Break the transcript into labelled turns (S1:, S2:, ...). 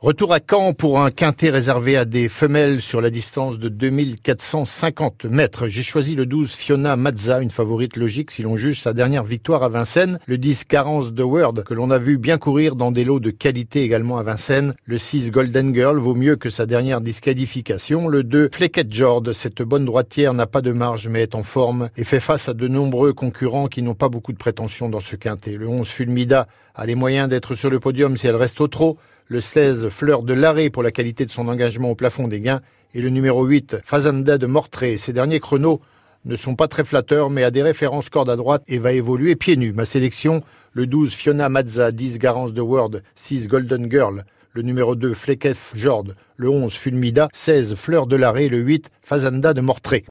S1: Retour à Caen pour un quintet réservé à des femelles sur la distance de 2450 mètres. J'ai choisi le 12 Fiona Mazza, une favorite logique si l'on juge sa dernière victoire à Vincennes. Le 10 Carence de Word, que l'on a vu bien courir dans des lots de qualité également à Vincennes. Le 6 Golden Girl vaut mieux que sa dernière disqualification. Le 2 Flecket Jord, cette bonne droitière n'a pas de marge mais est en forme et fait face à de nombreux concurrents qui n'ont pas beaucoup de prétentions dans ce quintet. Le 11 Fulmida a les moyens d'être sur le podium si elle reste au trot le 16 Fleur de l'arrêt pour la qualité de son engagement au plafond des gains et le numéro 8 Fazanda de Mortré. Ces derniers chronos ne sont pas très flatteurs mais a des références corde à droite et va évoluer pieds nus. Ma sélection, le 12 Fiona Mazza, 10 Garance de Word, 6 Golden Girl, le numéro 2 Fleckef Jord, le 11 Fulmida, 16 Fleur de l'arrêt, le 8 Fazanda de Mortré.